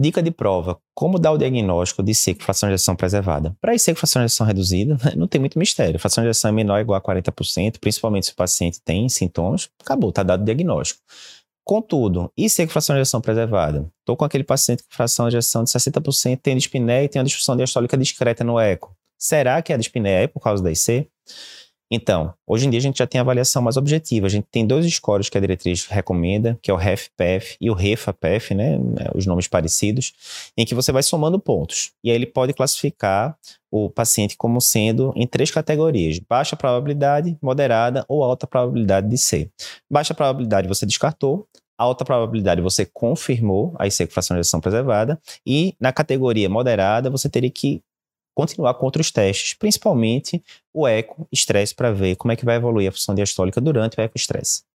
Dica de prova: como dar o diagnóstico de seco fração de ejeção preservada? Para com fração de ejeção reduzida, né, não tem muito mistério. Fração de ejeção é menor ou igual a 40%, principalmente se o paciente tem sintomas, acabou, está dado o diagnóstico. Contudo, e se com fração de ejeção preservada? Estou com aquele paciente com fração de ejeção de 60%, tem dispneia e tem uma disfunção diastólica discreta no eco. Será que a dispneia é por causa da IC? Então, hoje em dia a gente já tem avaliação mais objetiva. A gente tem dois scores que a diretriz recomenda, que é o REF-PEF e o REFA-PEF, né, né, os nomes parecidos, em que você vai somando pontos. E aí ele pode classificar o paciente como sendo em três categorias: baixa probabilidade, moderada ou alta probabilidade de C. Baixa probabilidade você descartou, alta probabilidade você confirmou a fração de ejeção preservada, e na categoria moderada você teria que continuar com outros testes, principalmente o eco estresse para ver como é que vai evoluir a função diastólica durante o eco estresse.